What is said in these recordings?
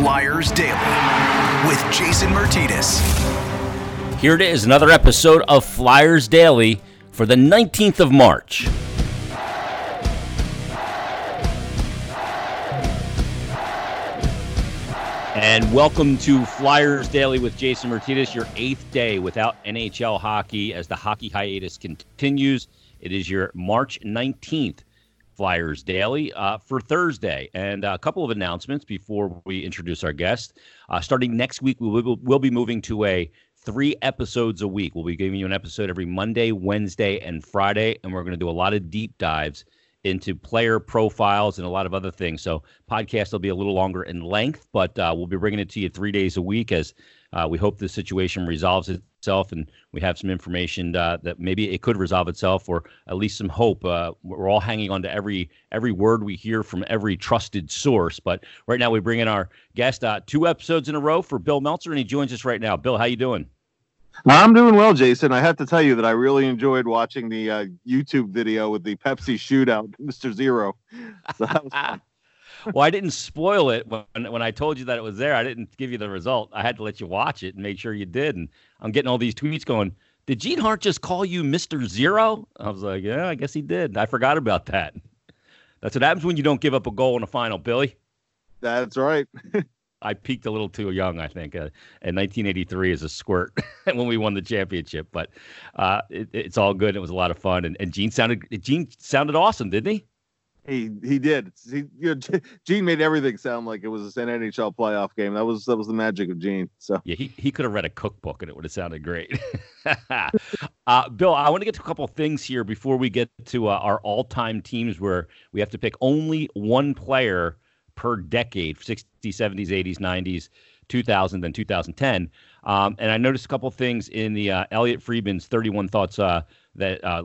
Flyers Daily with Jason Martinez. Here it is, another episode of Flyers Daily for the 19th of March. And welcome to Flyers Daily with Jason Martinez, your eighth day without NHL hockey as the hockey hiatus continues. It is your March 19th Flyers Daily uh, for Thursday. And a couple of announcements before we introduce our guest. Uh, starting next week, we will, we'll be moving to a three episodes a week. We'll be giving you an episode every Monday, Wednesday, and Friday. And we're going to do a lot of deep dives into player profiles and a lot of other things. So podcast will be a little longer in length, but uh, we'll be bringing it to you three days a week as uh, we hope the situation resolves itself and we have some information uh, that maybe it could resolve itself or at least some hope. Uh, we're all hanging on to every every word we hear from every trusted source. But right now we bring in our guest uh, two episodes in a row for Bill Meltzer and he joins us right now. Bill, how you doing? I'm doing well, Jason. I have to tell you that I really enjoyed watching the uh, YouTube video with the Pepsi shootout, Mr. Zero. So. Well, I didn't spoil it when when I told you that it was there. I didn't give you the result. I had to let you watch it and make sure you did. And I'm getting all these tweets going. Did Gene Hart just call you Mr. Zero? I was like, yeah, I guess he did. I forgot about that. That's what happens when you don't give up a goal in a final, Billy. That's right. I peaked a little too young, I think, uh, in 1983 as a squirt when we won the championship. But uh, it, it's all good. It was a lot of fun, and, and Gene sounded Gene sounded awesome, didn't he? He he did. He, you know, Gene made everything sound like it was an NHL playoff game. That was that was the magic of Gene. So yeah, he, he could have read a cookbook and it would have sounded great. uh, Bill, I want to get to a couple things here before we get to uh, our all time teams where we have to pick only one player per decade 60s 70s 80s 90s 2000 and 2010 um, and i noticed a couple things in the uh, elliotte friedman's 31 thoughts uh, that uh,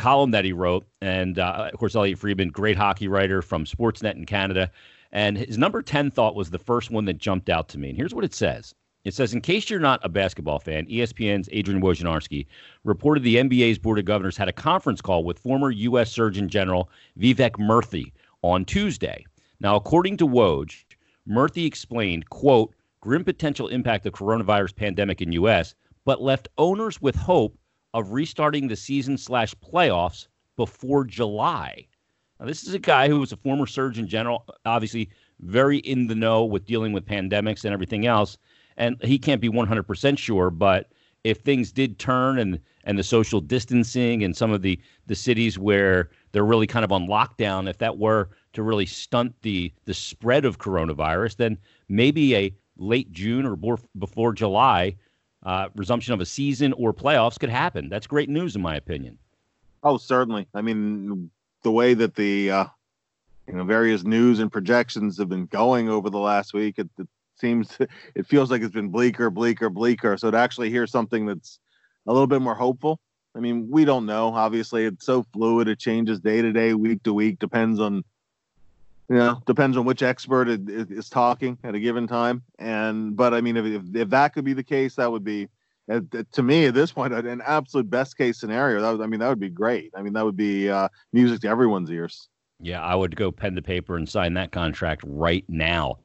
column that he wrote and uh, of course Elliotte friedman great hockey writer from sportsnet in canada and his number 10 thought was the first one that jumped out to me and here's what it says it says, in case you're not a basketball fan, ESPN's Adrian Wojnarowski reported the NBA's Board of Governors had a conference call with former U.S. Surgeon General Vivek Murthy on Tuesday. Now, according to Woj, Murthy explained, quote, grim potential impact of coronavirus pandemic in U.S., but left owners with hope of restarting the season slash playoffs before July. Now, this is a guy who was a former Surgeon General, obviously very in the know with dealing with pandemics and everything else, and he can't be 100% sure, but if things did turn and and the social distancing and some of the the cities where they're really kind of on lockdown, if that were to really stunt the the spread of coronavirus, then maybe a late June or before July uh, resumption of a season or playoffs could happen. That's great news, in my opinion. Oh, certainly. I mean, the way that the uh, you know various news and projections have been going over the last week, it, it seems it feels like it's been bleaker, bleaker, bleaker. So to actually hear something that's a little bit more hopeful. I mean, we don't know. Obviously, it's so fluid; it changes day to day, week to week, depends on you know depends on which expert is talking at a given time. And but i mean if, if, that could be the case that would be uh, to me at this point an absolute best case scenario. That i mean that would be great. I mean that would be uh, music to everyone's ears. Yeah i would go pen to paper and sign that contract right now.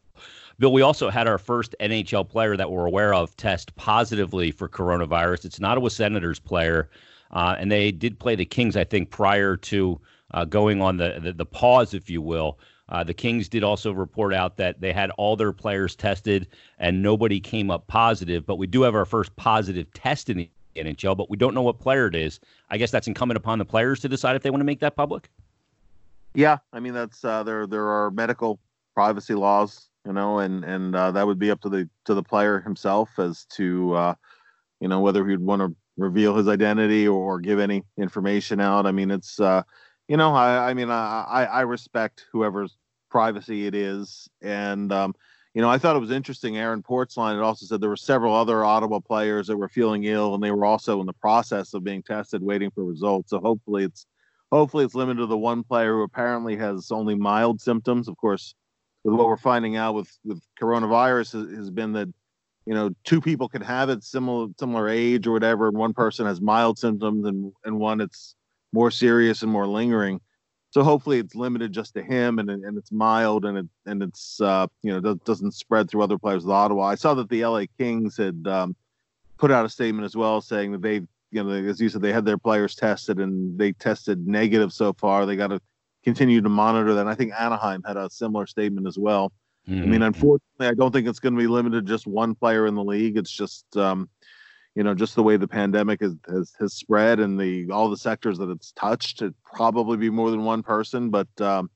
Bill, we also had our first NHL player that we're aware of test positively for coronavirus. It's an Ottawa Senators player, uh, and they did play the Kings, I think, prior to uh, going on the, the, the pause, if you will. Uh, the Kings did also report out that they had all their players tested and nobody came up positive. But we do have our first positive test in the NHL, but we don't know what player it is. I guess that's incumbent upon the players to decide if they want to make that public. Yeah, I mean that's uh, there. There are medical privacy laws, you know, and and uh, that would be up to the to the player himself as to uh, you know whether he'd want to reveal his identity or give any information out. I mean, it's uh, you know, I, I mean, I, I respect whoever's privacy it is, and um, you know, I thought it was interesting. Aaron Portzline had also said there were several other Ottawa players that were feeling ill, and they were also in the process of being tested, waiting for results. So hopefully, it's hopefully it's limited to the one player who apparently has only mild symptoms. Of course, with what we're finding out with with coronavirus has, has been that you know two people can have it similar similar age or whatever, and one person has mild symptoms, and and one it's more serious and more lingering. so hopefully it's limited just to him and and it's mild and it and it's uh, you know doesn't spread through other players with Ottawa. I saw that the LA Kings had um, put out a statement as well saying that they you know as you said they had their players tested and they tested negative so far. They got to continue to monitor that. And I think Anaheim had a similar statement as well. Mm-hmm. I mean, unfortunately, I don't think it's going to be limited to just one player in the league. It's just um, you know, just the way the pandemic has, has, has spread and the all the sectors that it's touched, it probably be more than one person. But um,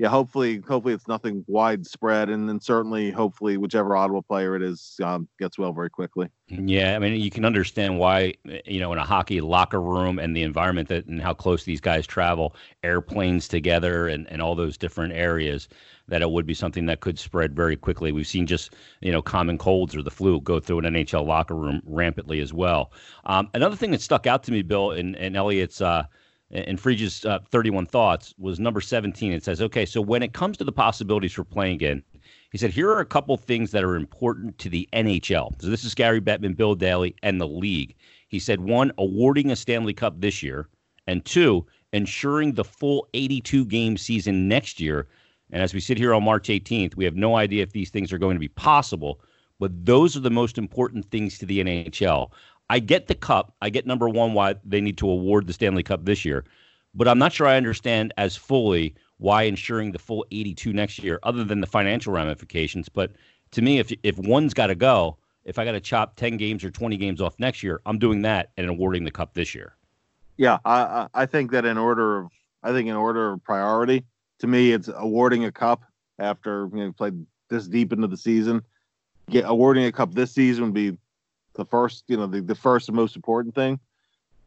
yeah, hopefully, hopefully it's nothing widespread, and then certainly, hopefully, whichever Ottawa player it is um, gets well very quickly. Yeah, I mean, you can understand why you know in a hockey locker room and the environment that and how close these guys travel, airplanes together, and and all those different areas that it would be something that could spread very quickly. We've seen just you know common colds or the flu go through an NHL locker room rampantly as well. Um, another thing that stuck out to me, Bill, and, and Elliotte's uh, and Friedge's uh, 31 thoughts was number 17. It says, okay, so when it comes to the possibilities for playing again, he said, here are a couple things that are important to the NHL. So this is Gary Bettman, Bill Daly, and the league. He said, one, awarding a Stanley Cup this year, and two, ensuring the full 82 game season next year and as we sit here on March 18th, we have no idea if these things are going to be possible, but those are the most important things to the NHL. I get the cup. I get number one why they need to award the Stanley Cup this year, but I'm not sure I understand as fully why ensuring the full 82 next year, other than the financial ramifications. But to me, if if one's got to go, if I got to chop 10 games or 20 games off next year, I'm doing that and awarding the cup this year. Yeah, I I think that in order of I think in order of priority, to me, it's awarding a cup after you know played this deep into the season. Get awarding a cup this season would be the first, you know, the, the first and most important thing.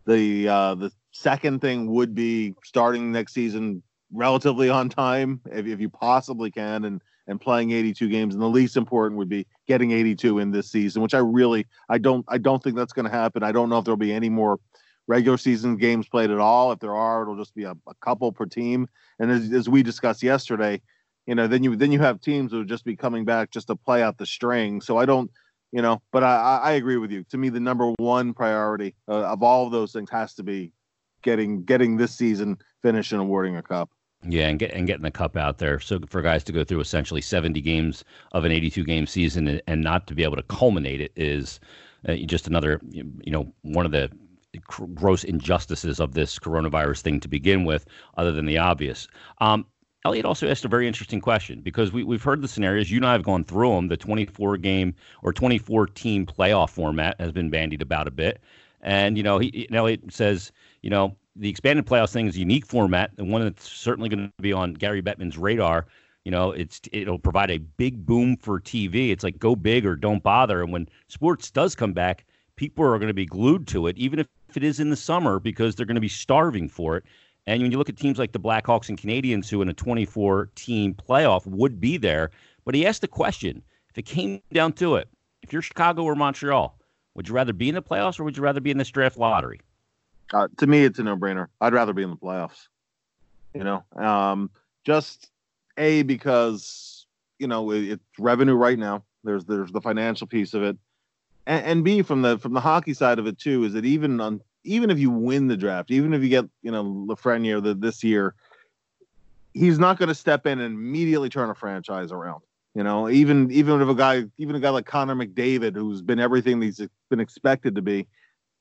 The uh, the second thing would be starting next season relatively on time if, if you possibly can and and playing 82 games and the least important would be getting 82 in this season which i really i don't i don't think that's going to happen i don't know if there'll be any more regular season games played at all. If there are, it'll just be a, a couple per team. And as, as, we discussed yesterday, you know, then you then you have teams who will just be coming back just to play out the string. So I don't, you know, but I, I agree with you. To me, the number one priority uh, of all of those things has to be getting getting this season finished and awarding a cup. Yeah, and get and getting the cup out there. So for guys to go through essentially 70 games of an 82 game season and, and not to be able to culminate it is uh, just another, you know, one of the gross injustices of this coronavirus thing to begin with, other than the obvious. Um, Elliotte also asked a very interesting question because we, we've heard the scenarios. You and I have gone through them. The 24 game or 24 team playoff format has been bandied about a bit. And, you know, he, Elliotte says, you know, the expanded playoffs thing is a unique format and one that's certainly going to be on Gary Bettman's radar. You know, it's it'll provide a big boom for TV. It's like go big or don't bother. And when sports does come back, people are going to be glued to it, even if if it is in the summer because they're going to be starving for it. And when you look at teams like the Blackhawks and Canadiens, who in a 24 team playoff would be there, but he asked the question if it came down to it, if you're Chicago or Montreal, would you rather be in the playoffs or would you rather be in this draft lottery? Uh, to me, it's a no brainer. I'd rather be in the playoffs. You know, um, just a because you know it, it's revenue right now. There's there's the financial piece of it and, and B from the from the hockey side of it too is that even on even if you win the draft, even if you get you know Lafreniere the, this year, he's not going to step in and immediately turn a franchise around. You know, even even if a guy, even a guy like Connor McDavid, who's been everything he's been expected to be,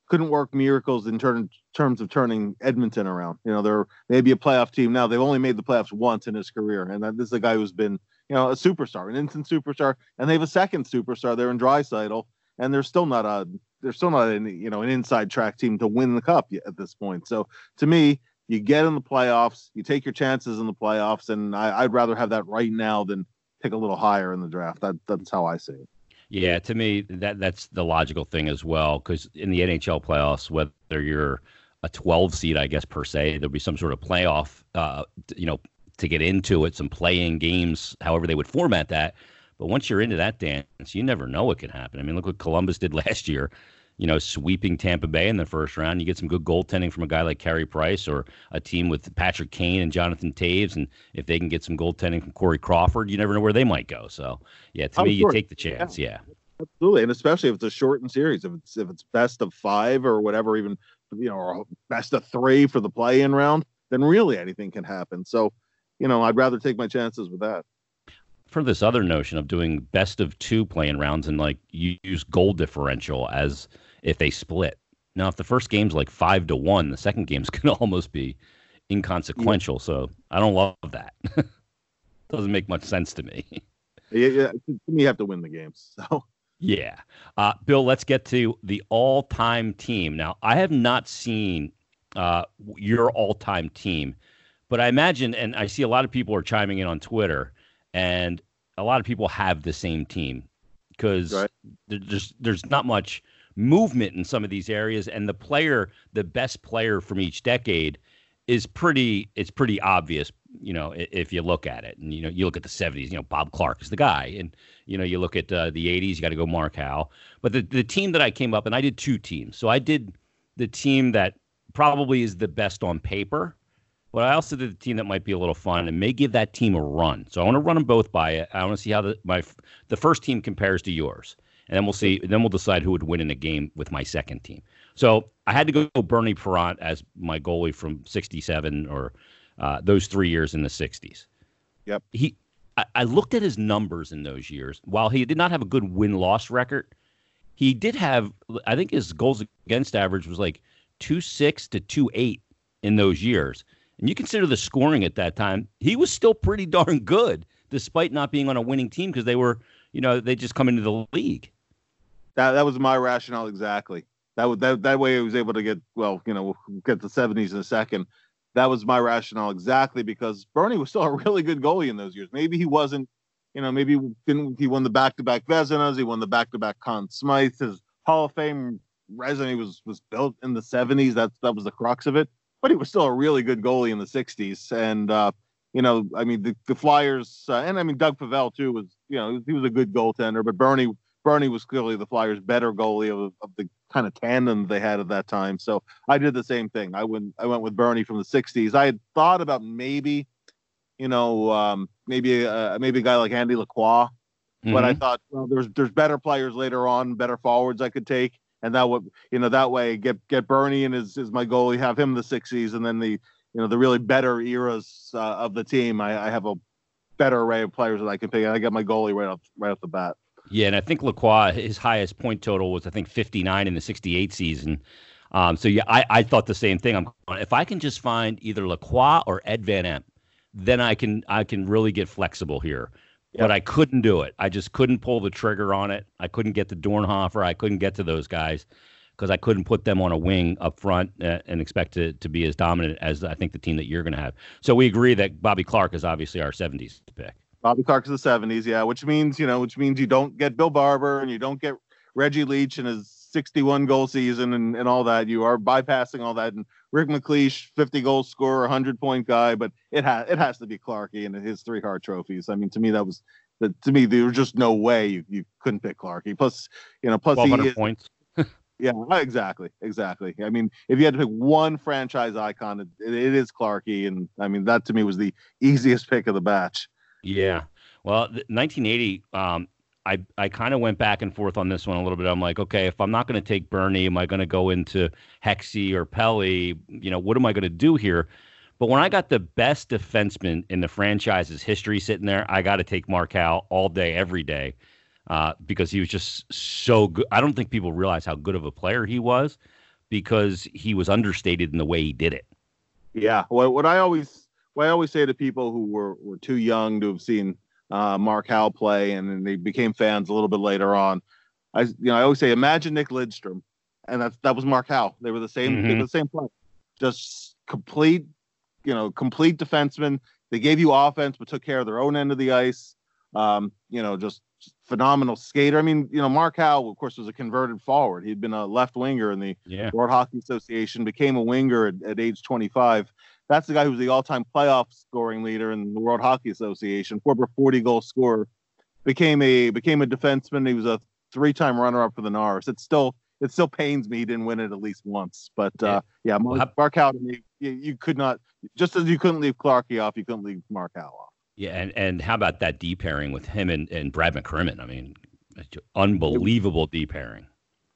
couldn't work miracles in turn, terms of turning Edmonton around. You know, they're maybe a playoff team now. They've only made the playoffs once in his career, and this is a guy who's been you know a superstar, an instant superstar, and they have a second superstar there in Draisaitl and they're still not a they're still not an you know an inside track team to win the cup at this point. So to me, you get in the playoffs, you take your chances in the playoffs, and I, would rather have that right now than pick a little higher in the draft. That that's how I see it. Yeah, to me that that's the logical thing as well because in the NHL playoffs, whether you're a 12 seed, I guess per se, there'll be some sort of playoff, uh, you know, to get into it, some playing games, however they would format that. But once you're into that dance, you never know what can happen. I mean, look what Columbus did last year. You know, sweeping Tampa Bay in the first round. You get some good goaltending from a guy like Carey Price or a team with Patrick Kane and Jonathan Toews. And if they can get some goaltending from Corey Crawford, you never know where they might go. So, yeah, to oh, me, sure. you take the chance. Yeah. yeah. Absolutely. And especially if it's a shortened series, if it's if it's best of five or whatever, even you know, or best of three for the play in round, then really anything can happen. So, you know, I'd rather take my chances with that. For this other notion of doing best of two playing rounds and like you use goal differential as if they split. Now, if the first game's like five to one, the second game's going to almost be inconsequential. Yeah. So I don't love that. Doesn't make much sense to me. Yeah, yeah. You have to win the games. So yeah. Uh, Bill, let's get to the all time team. Now, I have not seen uh, your all time team, but I imagine, and I see a lot of people are chiming in on Twitter, and a lot of people have the same team because right. there's, there's not much movement in some of these areas. And the player, the best player from each decade, is pretty it's pretty obvious you know if you look at it and you know you look at the 70s you know bob clarke is the guy and you know you look at uh, the 80s you got to go mark howe but the, the team that i came up and i did two teams so i did the team that probably is the best on paper but i also did the team that might be a little fun and may give that team a run so i want to run them both by it i want to see how the my the first team compares to yours and then we'll see then we'll decide who would win in a game with my second team so I had to go Bernie Parent as my goalie from '67 or uh, those three years in the '60s. Yep. He, I, I looked at his numbers in those years. While he did not have a good win loss record, he did have. I think his goals against average was like two six to two eight in those years. And you consider the scoring at that time, he was still pretty darn good, despite not being on a winning team because they were, you know, they just come into the league. That that was my rationale exactly. That that that way he was able to get well, you know, get the 70s in a second. That was my rationale exactly because Bernie was still a really good goalie in those years. Maybe he wasn't, you know, maybe didn't he won the back-to-back Vezinas, he won the back-to-back Conn Smythe. His Hall of Fame resume was was built in the 70s. That that was the crux of it. But he was still a really good goalie in the 60s, and uh, you know, I mean, the, the Flyers, uh, and I mean, Doug Favell too was, you know, he was a good goaltender, but Bernie Bernie was clearly the Flyers' better goalie of, of the kind of tandem they had at that time. So I did the same thing. I went I went with Bernie from the '60s. I had thought about maybe, you know, um, maybe uh, maybe a guy like Andy Lacroix, mm-hmm. but I mm-hmm. thought well, there's there's better players later on, better forwards I could take, and that would you know that way get get Bernie and is is my goalie, have him the '60s, and then the you know the really better eras uh, of the team. I, I have a better array of players that I can pick. I get my goalie right off right off the bat. Yeah, and I think Lacroix, his highest point total was I think 59 in the 68 season. Um, so yeah, I, I thought the same thing. I'm if I can just find either Lacroix or Ed Van Impe, then I can I can really get flexible here. Yep. But I couldn't do it. I just couldn't pull the trigger on it. I couldn't get to Dornhoefer. I couldn't get to those guys because I couldn't put them on a wing up front uh, and expect to, to be as dominant as I think the team that you're going to have. So we agree that Bobby Clarke is obviously our 70s pick. Bobby Clarke's the 70s, yeah, which means, you know, which means you don't get Bill Barber and you don't get Reggie Leach and his 61 goal season and, and all that. You are bypassing all that. And Rick MacLeish, 50 goal scorer, 100 point guy, but it has it has to be Clarky and his three Hart trophies. I mean, to me, that was that to me there was just no way you, you couldn't pick Clarky. Plus, you know, plus he is, points. yeah, exactly, exactly. I mean, if you had to pick one franchise icon, it, it is Clarky, and I mean that to me was the easiest pick of the batch. Yeah. Well, 1980, um, I, I kind of went back and forth on this one a little bit. I'm like, okay, if I'm not going to take Bernie, am I going to go into Hexy or Pelly? You know, what am I going to do here? But when I got the best defenseman in the franchise's history sitting there, I got to take Mark Howe all day, every day, uh, because he was just so good. I don't think people realize how good of a player he was because he was understated in the way he did it. Yeah. Well, what I always what I always say to people who were, were too young to have seen uh, Mark Howe play and then they became fans a little bit later on. I you know I always say imagine Nick Lidstrom, and that's that was Mark Howe. They were the same mm-hmm. they were the same player, just complete you know complete defenseman. They gave you offense but took care of their own end of the ice. Um, you know just phenomenal skater. I mean, you know, Mark Howe, of course, was a converted forward. He'd been a left winger in the yeah. World Hockey Association, became a winger at, at age 25. That's the guy who was the all-time playoff scoring leader in the World Hockey Association, former 40-goal scorer. Became a became a defenseman. He was a three-time runner-up for the Norris. It still it still pains me he didn't win it at least once. But yeah, uh, yeah Mark, Mark Howe, you, you could not just as you couldn't leave Clarkie off, you couldn't leave Mark Howe off. Yeah, and and how about that D pairing with him and, and Brad McCrimmon? I mean, unbelievable D pairing.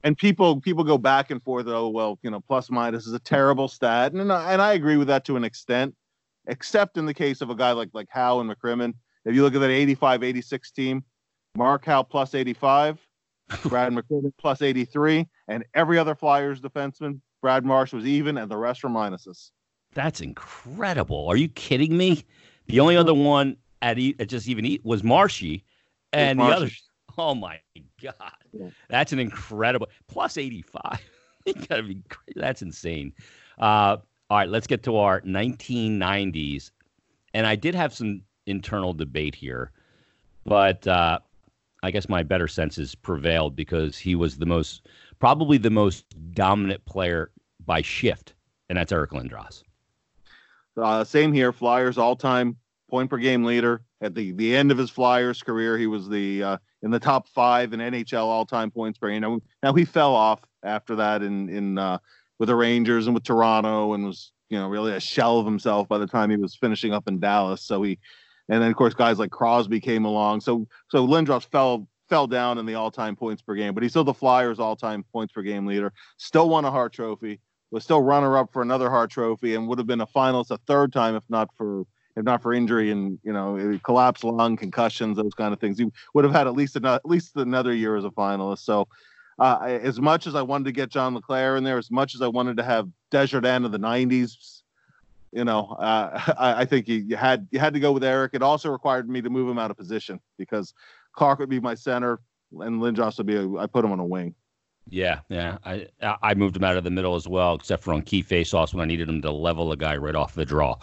And people people go back and forth. Oh well, you know, plus minus is a terrible stat, and I, and I agree with that to an extent, except in the case of a guy like like Howe and McCrimmon. If you look at that 85 86 team, Mark Howe plus 85, Brad McCrimmon plus 83, and every other Flyers defenseman, Brad Marsh was even, and the rest were minuses. That's incredible. Are you kidding me? The only other one at, e- at just even eat was Marshy, and the Marshy. other. Oh my god, Yeah. that's an incredible plus eighty five. you gotta be. That's insane. Uh, all right, let's get to our 1990s, and I did have some internal debate here, but uh, I guess my better senses prevailed because he was the most, probably the most dominant player by shift, and that's Eric Lindros. Uh, same here. Flyers all-time point per game leader. At the the end of his Flyers career, he was the uh, in the top five in NHL all-time points per game. Now, now he fell off after that in in uh, with the Rangers and with Toronto, and was you know really a shell of himself by the time he was finishing up in Dallas. So he, and then of course guys like Crosby came along. So so Lindros fell fell down in the all-time points per game, but he's still the Flyers all-time points per game leader. Still won a Hart Trophy was still runner up for another Hart Trophy and would have been a finalist a third time if not for if not for injury and you know collapsed lung, concussions, those kind of things. He would have had at least another, at least another year as a finalist. So. Uh, as much as I wanted to get John LeClaire in there, as much as I wanted to have Desjardins of the '90s, you know, uh, I, I think you, you had you had to go with Eric. It also required me to move him out of position because Clarke would be my center and Lindros would be. A, I put him on a wing. Yeah, yeah. I I moved him out of the middle as well, except for on key face-offs when I needed him to level a guy right off the draw.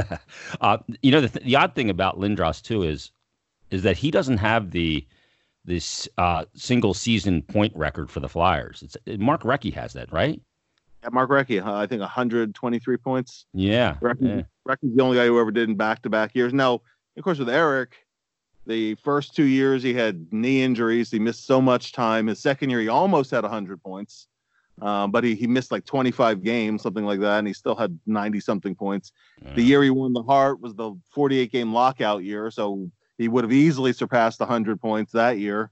uh, you know, the, th- the odd thing about Lindros too is is that he doesn't have the this uh, single season point record for the Flyers. It's Mark Recchi has that, right? Yeah, Mark Recchi, uh, I think 123 points. Yeah. Recchi, yeah. Recchi's the only guy who ever did in back-to-back years. Now, of course, with Eric, the first two years he had knee injuries. He missed so much time. His second year, he almost had 100 points, um, but he, he missed like 25 games, something like that, and he still had 90 something points. The year he won the Hart was the 48 game lockout year, so he would have easily surpassed 100 points that year.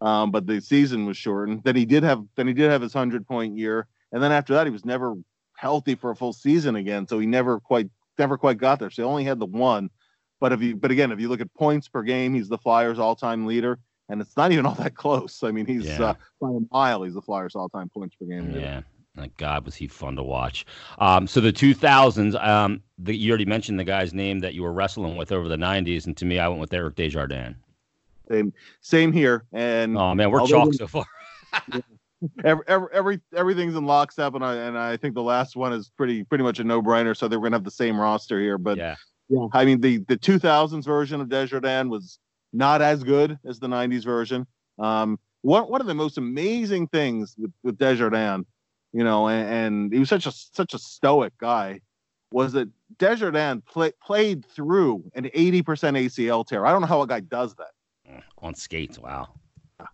Um, but the season was shortened. Then he did have then he did have his 100 point year, and then after that he was never healthy for a full season again. So he never quite never quite got there. So he only had the one. But if you but again, if you look at points per game, he's the Flyers all time leader, and it's not even all that close. I mean, he's Yeah. uh, by a mile. He's the Flyers all time points per game leader. Yeah. My God, was he fun to watch? Um, so the 2000s, um, the, you already mentioned the guy's name that you were wrestling with over the 90s, and to me, I went with Eric Desjardins. Same same here. And Oh man, we're chalk so far. every, every, every everything's in lockstep, and I and I think the last one is pretty pretty much a no brainer. So they're gonna have the same roster here. But yeah, yeah, I mean the the 2000s version of Desjardins was not as good as the 90s version. Um, one one of the most amazing things with, with Desjardins, you know, and, and he was such a such a stoic guy, was that Desjardins play, played through an 80% ACL tear. I don't know how a guy does that on skates. Wow.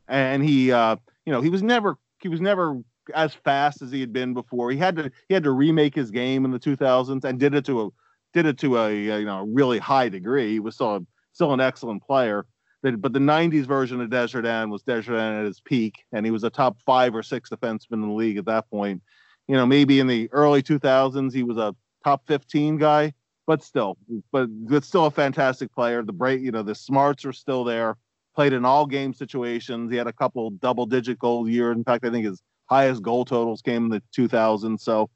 and he uh you know he was never he was never as fast as he had been before he had to he had to remake his game in the 2000s and did it to a did it to a, you know really high degree he was still a, still an excellent player but the 90s version of Desjardins was Desjardins at his peak and he was a top 5 or 6 defenseman in the league at that point you know maybe in the early 2000s he was a top 15 guy but still but but still a fantastic player the break you know the smarts are still there played in all game situations. He had a couple double digit goal years. In fact, I think his highest goal totals came in the 2000s. So,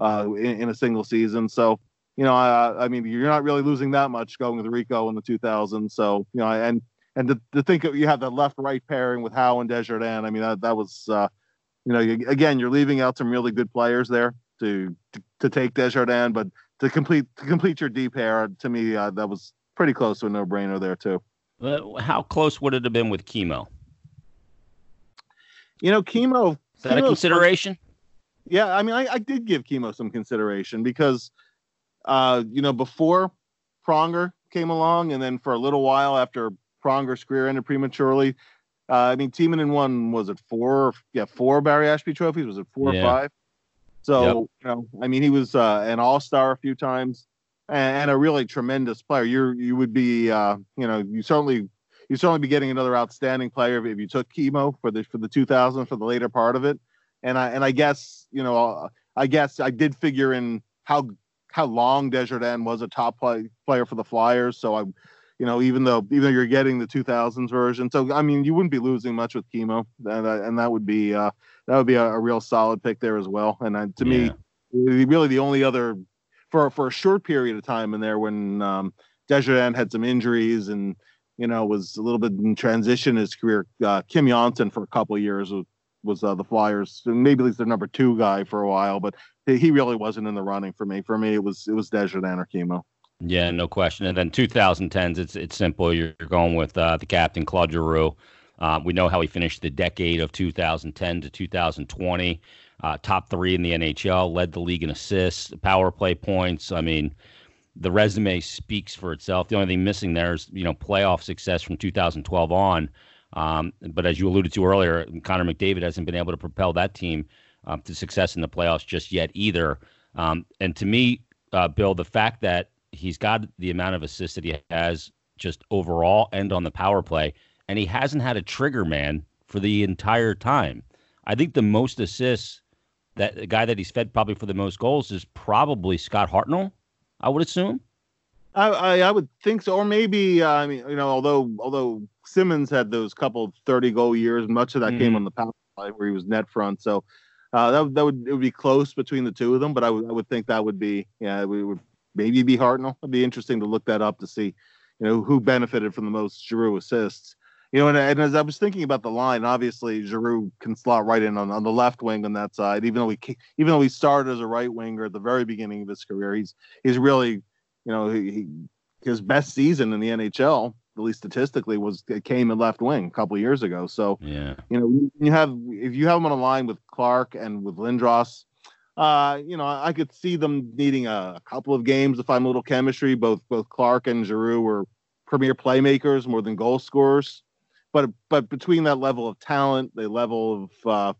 uh, in, in a single season. So, you know, I, I mean, you're not really losing that much going with Rico in the 2000s. So, you know, and and to, to think of, you have that left right pairing with Howe and Desjardins. I mean, that that was, uh, you know, you, again, you're leaving out some really good players there to to, to take Desjardins, but to complete to complete your D pair, to me, uh, that was pretty close to a no brainer there too. Uh, how close would it have been with Kimmo? You know, Kimmo. Is that a consideration? Yeah, I mean, I, I did give Kimmo some consideration because, uh, you know, before Pronger came along, and then for a little while after Pronger's career ended prematurely, uh, I mean, Timonen won was it four? Yeah, four Barry Ashbee trophies. Was it four Yeah. or five? So you know, I mean, he was uh, an All Star a few times and, and a really tremendous player. You you would be, uh, you know, you certainly you certainly be getting another outstanding player if you took Kimmo for the for the 2000 for the later part of it. And I and I guess you know uh, I guess I did figure in how how long Desjardins was a top play, player for the Flyers. So I, you know, even though even though you're getting the 2000s version, so I mean you wouldn't be losing much with Kimmo, and and that would be uh, that would be a, a real solid pick there as well. And uh, to yeah. me, really the only other for for a short period of time in there when um, Desjardins had some injuries and you know was a little bit in transition in his career. Uh, Kim Johnsson for a couple of years was, was uh, the Flyers, maybe at least their number two guy for a while, but he really wasn't in the running for me. For me, it was it was Desjardins or Kimmo. Yeah, no question. And then 2010s, it's it's simple. You're, going with uh, the captain Claude Giroux. Uh, we know how he finished the decade of 2010 to 2020 uh, top three in the NHL, led the league in assists, power play points. I mean, the resume speaks for itself. The only thing missing there is you know playoff success from 2012 on. Um, but as you alluded to earlier, Connor McDavid hasn't been able to propel that team um, to success in the playoffs just yet either. Um, and to me, uh, Bill, the fact that he's got the amount of assists that he has just overall and on the power play, and he hasn't had a trigger man for the entire time. I think the most assists that the guy that he's fed probably for the most goals is probably Scott Hartnell. I would assume. I, I, I would think so, or maybe uh, I mean you know although although Simmonds had those couple thirty goal years, much of that mm-hmm. came on the power play where he was net front. So uh, that that would it would be close between the two of them, but I would I would think that would be yeah we would maybe be Hartnell. It'd be interesting to look that up to see you know who benefited from the most Giroux assists you know, and, and, as I was thinking about the line, obviously Giroux can slot right in on, on the left wing on that side. Even though he even though he started as a right winger at the very beginning of his career, he's he's really, you know, he, he his best season in the NHL, at least statistically, was came in left wing a couple years ago. So yeah, you know, you have if you have him on a line with Clarke and with Lindros, uh, you know, I could see them needing a, a couple of games to find a little chemistry. Both both Clarke and Giroux were premier playmakers more than goal scorers but but between that level of talent, the level of uh,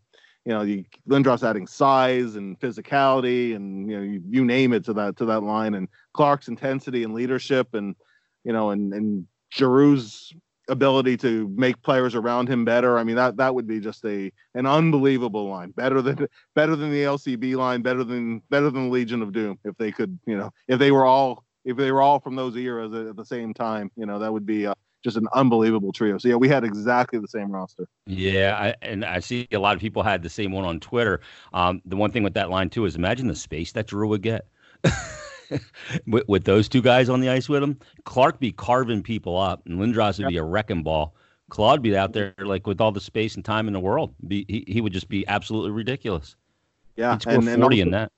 you know, the Lindros adding size and physicality, and you know, you, you, name it to that to that line, and Clarke's intensity and leadership, and you know, and and Giroux's ability to make players around him better. I mean, that that would be just a an unbelievable line, better than better than the LCB line, better than better than the Legion of Doom. If they could, you know, if they were all if they were all from those eras at the same time, you know, that would be. Uh, just an unbelievable trio. So yeah, we had exactly the same roster. Yeah, I, and I see a lot of people had the same one on Twitter. Um, the one thing with that line too is imagine the space that Drew would get. with, with, those two guys on the ice with him, Clarke be carving people up, and Lindros would yep. be a wrecking ball. Claude be out there like with all the space and time in the world. Be, he, he would just be absolutely ridiculous. Yeah, He'd score and, 40 also, in that.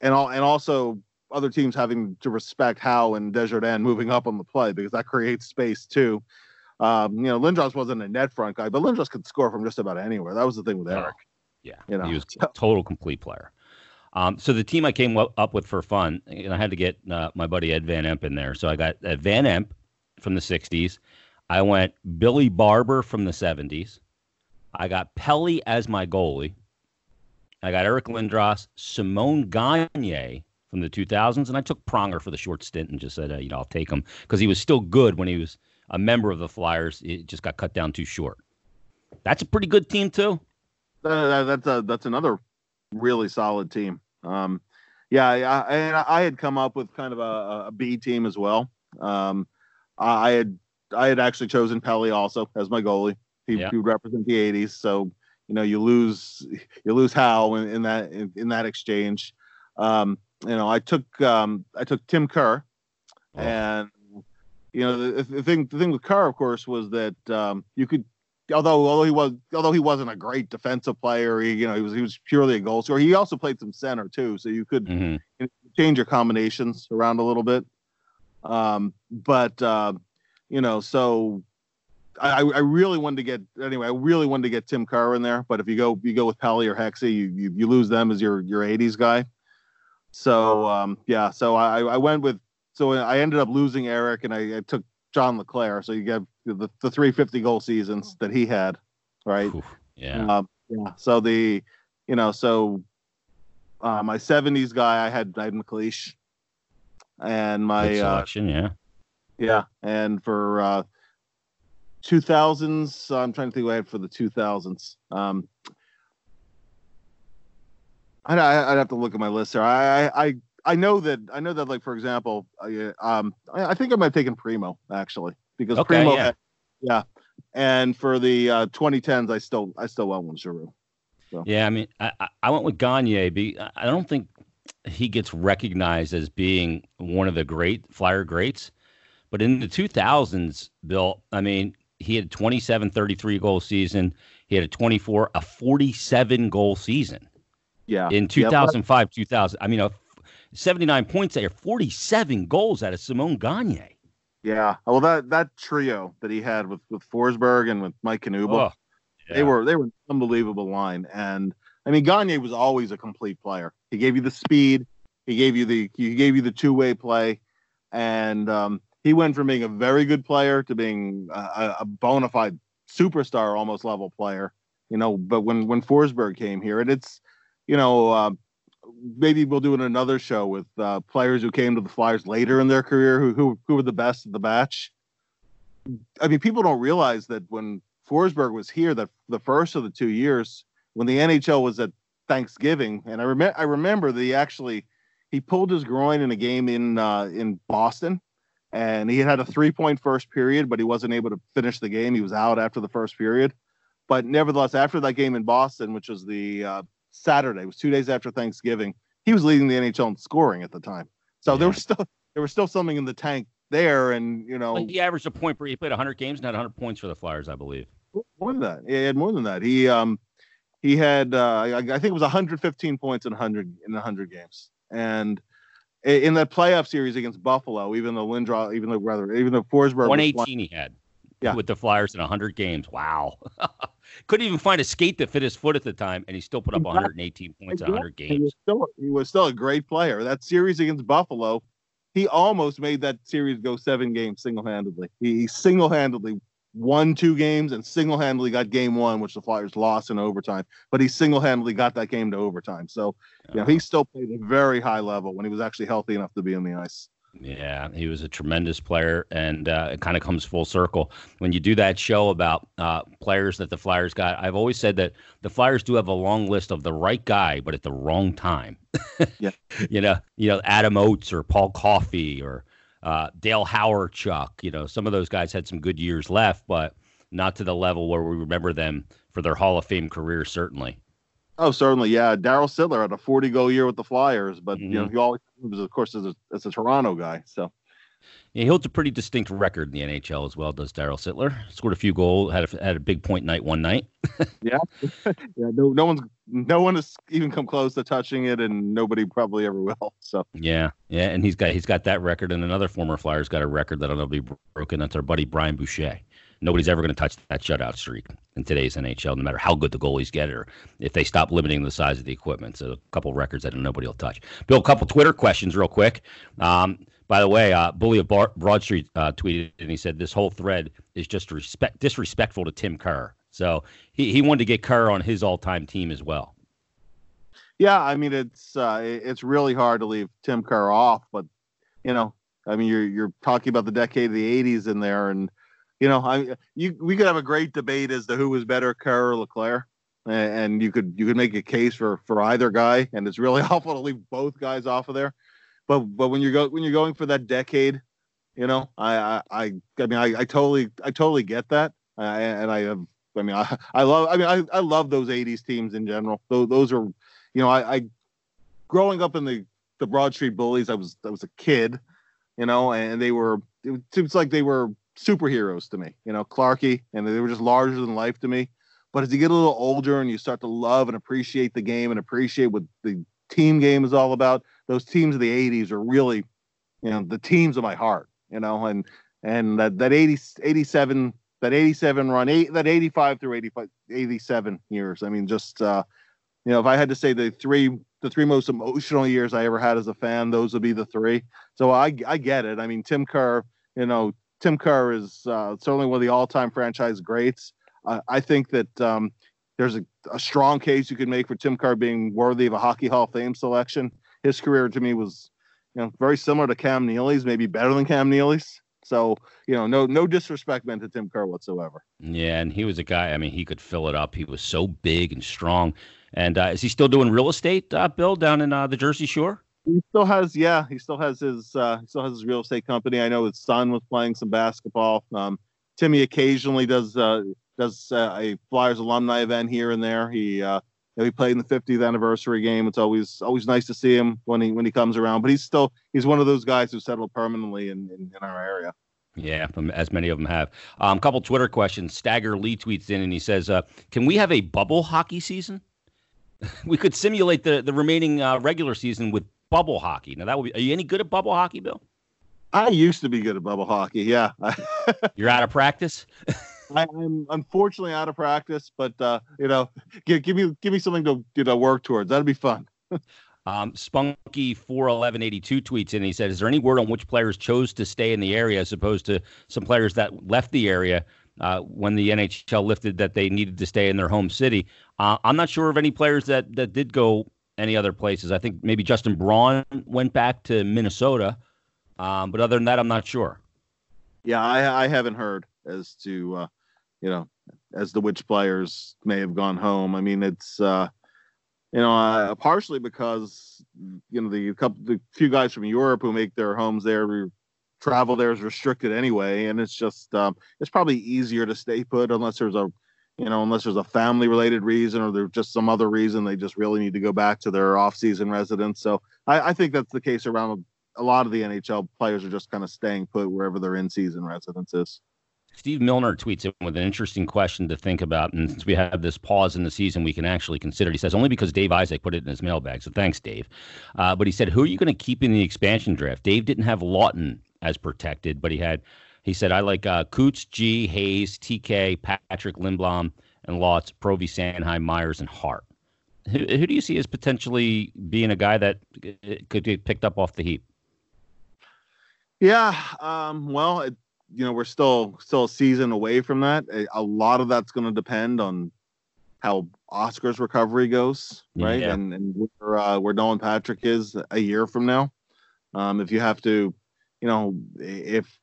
And all and also other teams having to respect Howe and Desjardins moving up on the play because that creates space too. Um, you know, Lindros wasn't a net front guy, but Lindros could score from just about anywhere. That was the thing with Eric. Oh, yeah, you know, he was a total complete player. Um, so the team I came up with for fun, and I had to get uh, my buddy Ed Van Impe in there. So I got uh, Van Impe from the '60s. I went Billy Barber from the '70s. I got Pelly as my goalie. I got Eric Lindros, Simon Gagne from the 2000s, and I took Pronger for the short stint and just said, uh, you know, I'll take him because he was still good when he was a member of the Flyers. It just got cut down too short. That's a pretty good team too. Uh, that's a that's another really solid team. Um, yeah, I, and I had come up with kind of a, a B team as well. Um, I had I had actually chosen Pelly also as my goalie. He, yeah. he would represent the '80s, so you know you lose you lose Howe in, in that in, in, that exchange. Um, you know, I took um, I took Tim Kerr, oh. and you know the, the, thing the thing with Kerr, of course, was that um, you could although although he was although he wasn't a great defensive player, he you know he was he was purely a goal scorer. He also played some center too, so you could mm-hmm. you know, change your combinations around a little bit. Um, but uh, you know, so I, I really wanted to get anyway. I really wanted to get Tim Kerr in there, but if you go you go with Pelly or Hexy, you, you you lose them as your your '80s guy. So um, yeah, so I, I went with so I ended up losing Eric and I, I took John LeClaire. So you get the, the 350 goal seasons that he had, right? Oof, yeah. Um, yeah. So the you know so uh, my 70s guy I had I had MacLeish, and my uh, selection, uh, yeah, yeah, and for uh, 2000s. I'm trying to think what I had for the 2000s. Um, I'd, I'd have to look at my list there. I, I, I know that I know that like for example, I, um, I, I think I might have taken Primo actually because Okay, Primo, yeah. had, yeah. And for the uh, 2010s, I still I still went with Giroux. Yeah, I mean, I, I- went with Gagne. Be I don't think he gets recognized as being one of the great flyer greats, but in the 2000s, Bill, I mean, he had a 27, 33 goal season. He had a 24, a 47 goal season Yeah. in Yep. 2005, 2000. I mean, a 79 points there, 47 goals out of Simon Gagne. Yeah. Well, that that trio that he had with with Forsberg and with Mike Knuble, Oh, they were they were an unbelievable line. And I mean, Gagne was always a complete player. He gave you the speed, he gave you the he gave you the two way play, and um, he went from being a very good player to being a, a- a bona fide superstar, almost level player. You know, but when when Forsberg came here, and it's you know. Uh, Maybe we'll do another show with uh, players who came to the Flyers later in their career, who who who were the best of the batch. I mean, people don't realize that when Forsberg was here, that the first of the two years, when the NHL was at Thanksgiving, and I remember I remember that he actually he pulled his groin in a game in uh, in Boston, and he had had a three point first period, but he wasn't able to finish the game. He was out after the first period, but nevertheless, after that game in Boston, which was the uh, Saturday, was two days after Thanksgiving, he was leading the NHL in scoring at the time. So there was still there was still something in the tank there, and you know Well, he averaged a point per. He played 100 games and had 100 points for the Flyers, I believe. more than that. He had more than that. He um he had uh, I, I think it was 115 points in 100 in 100 games, and in that playoff series against Buffalo, even though Lindros, even though rather even though Forsberg, was flying- 118 he had. Yeah. With the Flyers in 100 games. Wow. Couldn't even find a skate that fit his foot at the time, and he still put up 118 points in 100 he games. was still he was still a great player. That series against Buffalo, he almost made that series go seven games single handedly. He, he single handedly won two games and single handedly got game one, which the Flyers lost in overtime. But he single handedly got that game to overtime. So you know, he uh-huh. still played a very high level when he was actually healthy enough to be on the ice. Yeah, he was a tremendous player, and uh, it kind of comes full circle when you do that show about uh, players that the Flyers got. I've always said that the Flyers do have a long list of the right guy, but at the wrong time. Yeah. you know, you know Adam Oates or Paul Coffey or uh, Dale Hawerchuk. You know, some of those guys had some good years left, but not to the level where we remember them for their Hall of Fame career, Certainly. Oh, certainly, yeah. Darryl Sittler had a 40 goal year with the Flyers, but you know mm-hmm. he always was, of course, as a, as a Toronto guy. So Yeah, he holds a pretty distinct record in the NHL as well. Does Darryl Sittler scored a few goals, had a, had a big point night one night. yeah, no, no one's no one has even come close to touching it, and nobody probably ever will. So Yeah, yeah, and he's got he's got that record, and another former Flyers got a record that'll never be broken. That's our buddy Brian Boucher. Nobody's ever going to touch that shutout streak in today's NHL, no matter how good the goalies get, or if they stop limiting the size of the equipment. So a couple records that nobody will touch. Bill, a couple Twitter questions, real quick. Um, by the way, uh, Bully of Bar- Broad Street uh, tweeted and he said this whole thread is just respect disrespectful to Tim Kerr. So he, he wanted to get Kerr on his all time team as well. yeah, I mean it's uh, it's really hard to leave Tim Kerr off, but you know, I mean you're you're talking about the decade of the '80s in there, and you know, I you we could have a great debate as to who was better, Kerr or LeClaire, and you could you could make a case for for either guy, and it's really awful to leave both guys off of there. But but when you go when you're going for that decade, you know, I I I, I mean I, I totally I totally get that, and I have. I mean, I, I love. I mean, I, I love those '80s teams in general. Those, those are, you know, I, I growing up in the the Broad Street Bullies. I was I was a kid, you know, and they were. It seems like they were superheroes to me. You know, Clarky, and they were just larger than life to me. But as you get a little older and you start to love and appreciate the game and appreciate what the team game is all about, those teams of the '80s are really, you know, the teams of my heart. You know, and and that that 80, 87 that 87 run eight that 85 through 85 87 years i mean just uh you know if i had to say the three the three most emotional years i ever had as a fan those would be the three so i i get it i mean tim kerr you know tim kerr is uh, certainly one of the all-time franchise greats uh, i think that um there's a, a strong case you could make for tim kerr being worthy of a hockey hall of fame selection his career to me was you know very similar to cam neely's maybe better than cam neely's So you know, no no disrespect meant to Tim Kerr whatsoever. Yeah, and he was a guy. I mean, he could fill it up. He was so big and strong. And uh, is he still doing real estate, uh, Bill, down in uh, the Jersey Shore? He still has, yeah, he still has his uh, he still has his real estate company. I know his son was playing some basketball. Um, Timmy occasionally does uh, does uh, a Flyers alumni event here and there. He uh, he played in the 50th anniversary game. It's always always nice to see him when he when he comes around. But he's still he's one of those guys who settled permanently in, in, in our area. Yeah, as many of them have. A um, couple Twitter questions. Stagger Lee tweets in and he says, uh, "Can we have a bubble hockey season? we could simulate the the remaining uh, regular season with bubble hockey. Now that would be. Are you any good at bubble hockey, Bill? I used to be good at bubble hockey. Yeah. You're out of practice. I, am unfortunately out of practice, but uh, you know, give, give me give me something to you know work towards. That'd be fun. um, Spunky four eleven eighty two tweets in. And he said, "Is there any word on which players chose to stay in the area as opposed to some players that left the area uh, when the NHL lifted that they needed to stay in their home city?" Uh, I'm not sure of any players that that did go any other places. I think maybe Justin Braun went back to Minnesota, um, but other than that, I'm not sure. Yeah, I, I haven't heard as to uh, you know as the which players may have gone home. I mean, it's uh, you know uh, partially because you know the couple the few guys from Europe who make their homes there. Travel there is restricted anyway, and it's just um, it's probably easier to stay put unless there's a you know, unless there's a family related reason or there's just some other reason they just really need to go back to their off season residence. So I, I think that's the case around a lot of the NHL players are just kind of staying put wherever their in season residence is. Steve Milner tweets in with an interesting question to think about. And since we have this pause in the season, we can actually consider. He says, only because Dave Isaac put it in his mailbag. So thanks, Dave. Uh, but he said, who are you going to keep in the expansion draft? Dave didn't have Laughton as protected, but he had he said, I like uh, Coots, G, Hayes, TK, Patrick Lindblom, and Lots, Provy, Sanheim, Myers, and Hart. Who, who do you see as potentially being a guy that could get picked up off the heap? Yeah, um, well, it, you know, we're still still a season away from that. A, a lot of that's going to depend on how Oscar's recovery goes, right? Yeah. And and where uh, where Nolan Patrick is a year from now. Um, if you have to, you know, if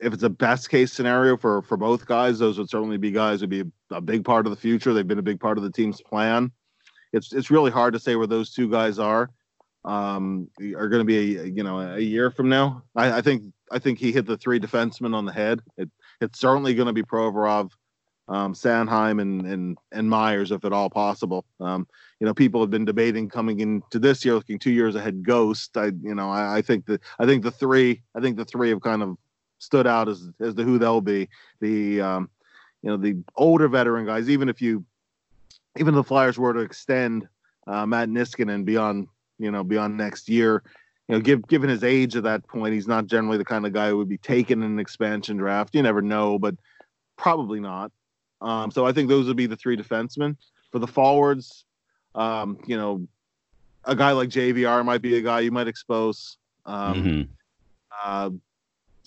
if it's a best case scenario for for both guys, those would certainly be guys would be a, big part of the future. They've been a big part of the team's plan. It's it's really hard to say where those two guys are. Um, are going to be a, you know a year from now. I, I, think I think he hit the three defensemen on the head. It it's certainly going to be Provorov, um, Sanheim, and and and Myers if at all possible. Um, you know, people have been debating coming into this year, looking two years ahead. Ghost. I you know I, I think that I think the three I think the three have kind of stood out as as to who they'll be. The um, you know the older veteran guys. Even if you even if the Flyers were to extend uh, Matt Niskanen beyond you know beyond next year, you know, give, given his age at that point, he's not generally the kind of guy who would be taken in an expansion draft. You never know, but probably not. Um, so I think those would be the three defensemen. For the forwards, um, you know, a guy like JVR might be a guy you might expose. Um, mm-hmm. uh,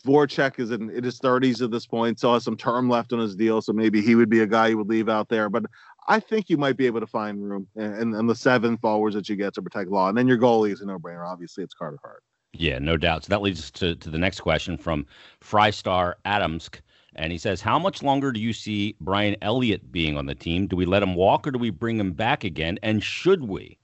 Voracek is in, in his 30s at this point, still has some term left on his deal, so maybe he would be a guy you would leave out there. But I think you might be able to find room and, and the seven forwards that you get to protect law. And then your goalie is a no brainer. Obviously, it's Carter Hart. Yeah, no doubt. So that leads us to, to the next question from Frystar Adamsk. And he says, How much longer do you see Brian Elliott being on the team? Do we let him walk or do we bring him back again? And should we?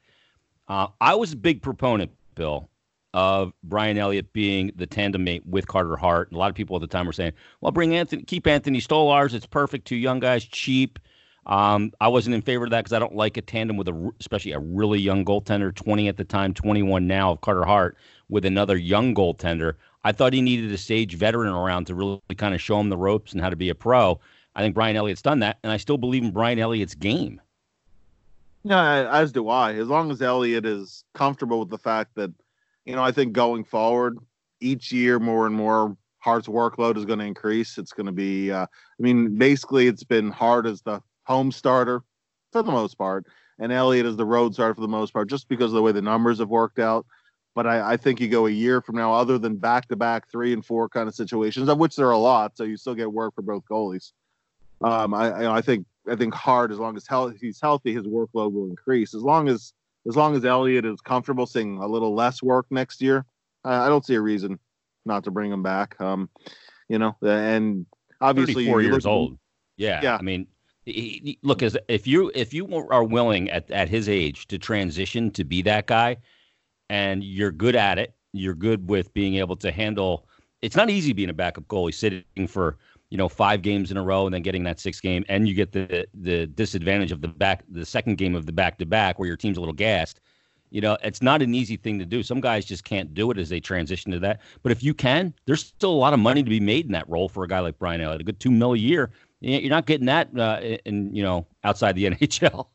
Uh, I was a big proponent, Bill, of Brian Elliott being the tandem mate with Carter Hart. And a lot of people at the time were saying, "Well, bring Anthony, keep Anthony Stolarz. It's perfect. Two young guys, cheap." Um, I wasn't in favor of that because I don't like a tandem with a, especially a really young goaltender, 20 at the time, 21 now, of Carter Hart, with another young goaltender. I thought he needed a sage veteran around to really kind of show him the ropes and how to be a pro. I think Brian Elliott's done that, and I still believe in Brian Elliott's game. Yeah, as do I. As long as Elliott is comfortable with the fact that you know, I think going forward, each year more and more Hart's workload is going to increase. It's going to be, uh, I mean, basically, it's been Hart as the home starter for the most part, and Elliott as the road starter for the most part, just because of the way the numbers have worked out. But I, I think you go a year from now, other than back to back three and four kind of situations, of which there are a lot, so you still get work for both goalies. Um, I, I think I think Hart, as long as he's healthy, his workload will increase. As long as as long as Elliott is comfortable seeing a little less work next year, I, I don't see a reason not to bring him back. Um, you know, and obviously four years old. Yeah, Yeah. I mean, he, he- look, as if you if you are willing at at his age to transition to be that guy, and you're good at it, you're good with being able to handle. It's not easy being a backup goalie, sitting for you know five games in a row and then getting that sixth game, and you get the the disadvantage of the back the second game of the back to back where your team's a little gassed. You know, it's not an easy thing to do. Some guys just can't do it as they transition to that. But if you can, there's still a lot of money to be made in that role for a guy like Brian Elliott. A good two mil a year. You're not getting that uh, in you know outside the NHL.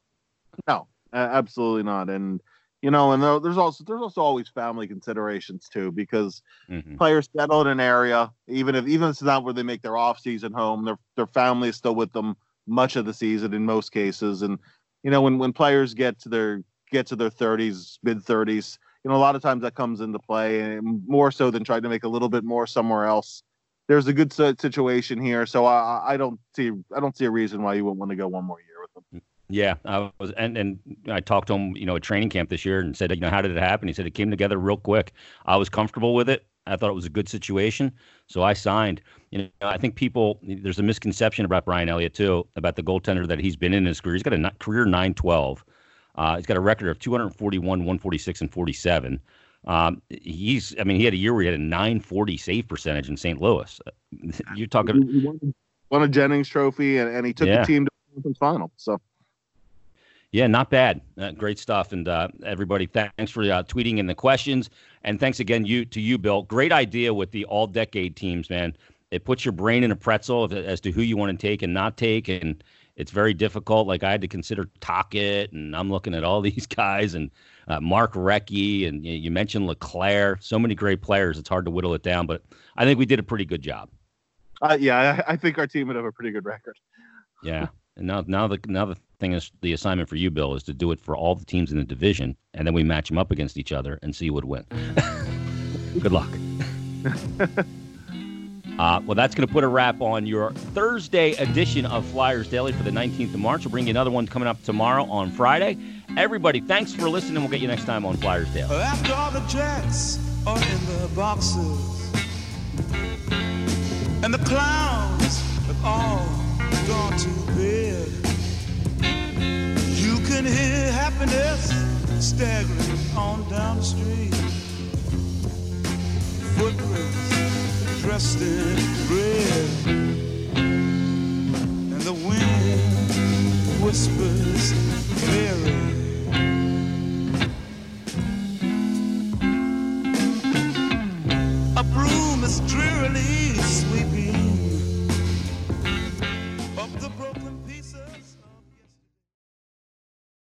No, absolutely not. And you know, and there's also there's also always family considerations too, because Mhm. players settle in an area, even if even if it's not where they make their off season home, their their family is still with them much of the season in most cases. And you know, when when players get to their get to their 30s, mid 30s, you know, a lot of times that comes into play, and more so than trying to make a little bit more somewhere else. There's a good situation here, so I, I- I don't see I don't see a reason why you wouldn't want to go one more year with them. Yeah, I was, and and I talked to him, you know, at training camp this year, and said, you know, how did it happen? He said it came together real quick. I was comfortable with it. I thought it was a good situation, so I signed. You know, I think people there's a misconception about Brian Elliott too about the goaltender that he's been in his career. He's got a career 912. Uh, he's got a record of 241, 146, and 47. Um, he's, I mean, he had a year where he had a 940 save percentage in St. Louis. You're talking, He- won, won a Jennings Trophy, and, and he took Yeah. the team to the final. So Yeah, not bad. Uh, great stuff. And uh, everybody, thanks for uh, tweeting in the questions. And thanks again you to you, Bill. Great idea with the all decade teams, man. It puts your brain in a pretzel as- to who you want to take and not take. And it's very difficult. Like I had to consider Tocchet, and I'm looking at all these guys and uh, Mark Recchi, and you, you mentioned LeClaire. So many great players. It's hard to whittle it down, but I think we did a pretty good job. uh, yeah, I, I think our team would have a pretty good record. Yeah. And now, now the now the thing is the assignment for you, Bill, is to do it for all the teams in the division, and then we match them up against each other and see who would win. Good luck. Uh, well, that's going to put a wrap on your Thursday edition of Flyers Daily for the 19th of March. We'll bring you another one coming up tomorrow on Friday. Everybody, thanks for listening. We'll get you next time on Flyers Daily. After all the jacks are in the boxes, and the clowns have all gone to bed, you can hear happiness staggering on down the street. Footprints dressed in red, and the wind whispers fairy. A broom is drearily sweeping up the broken.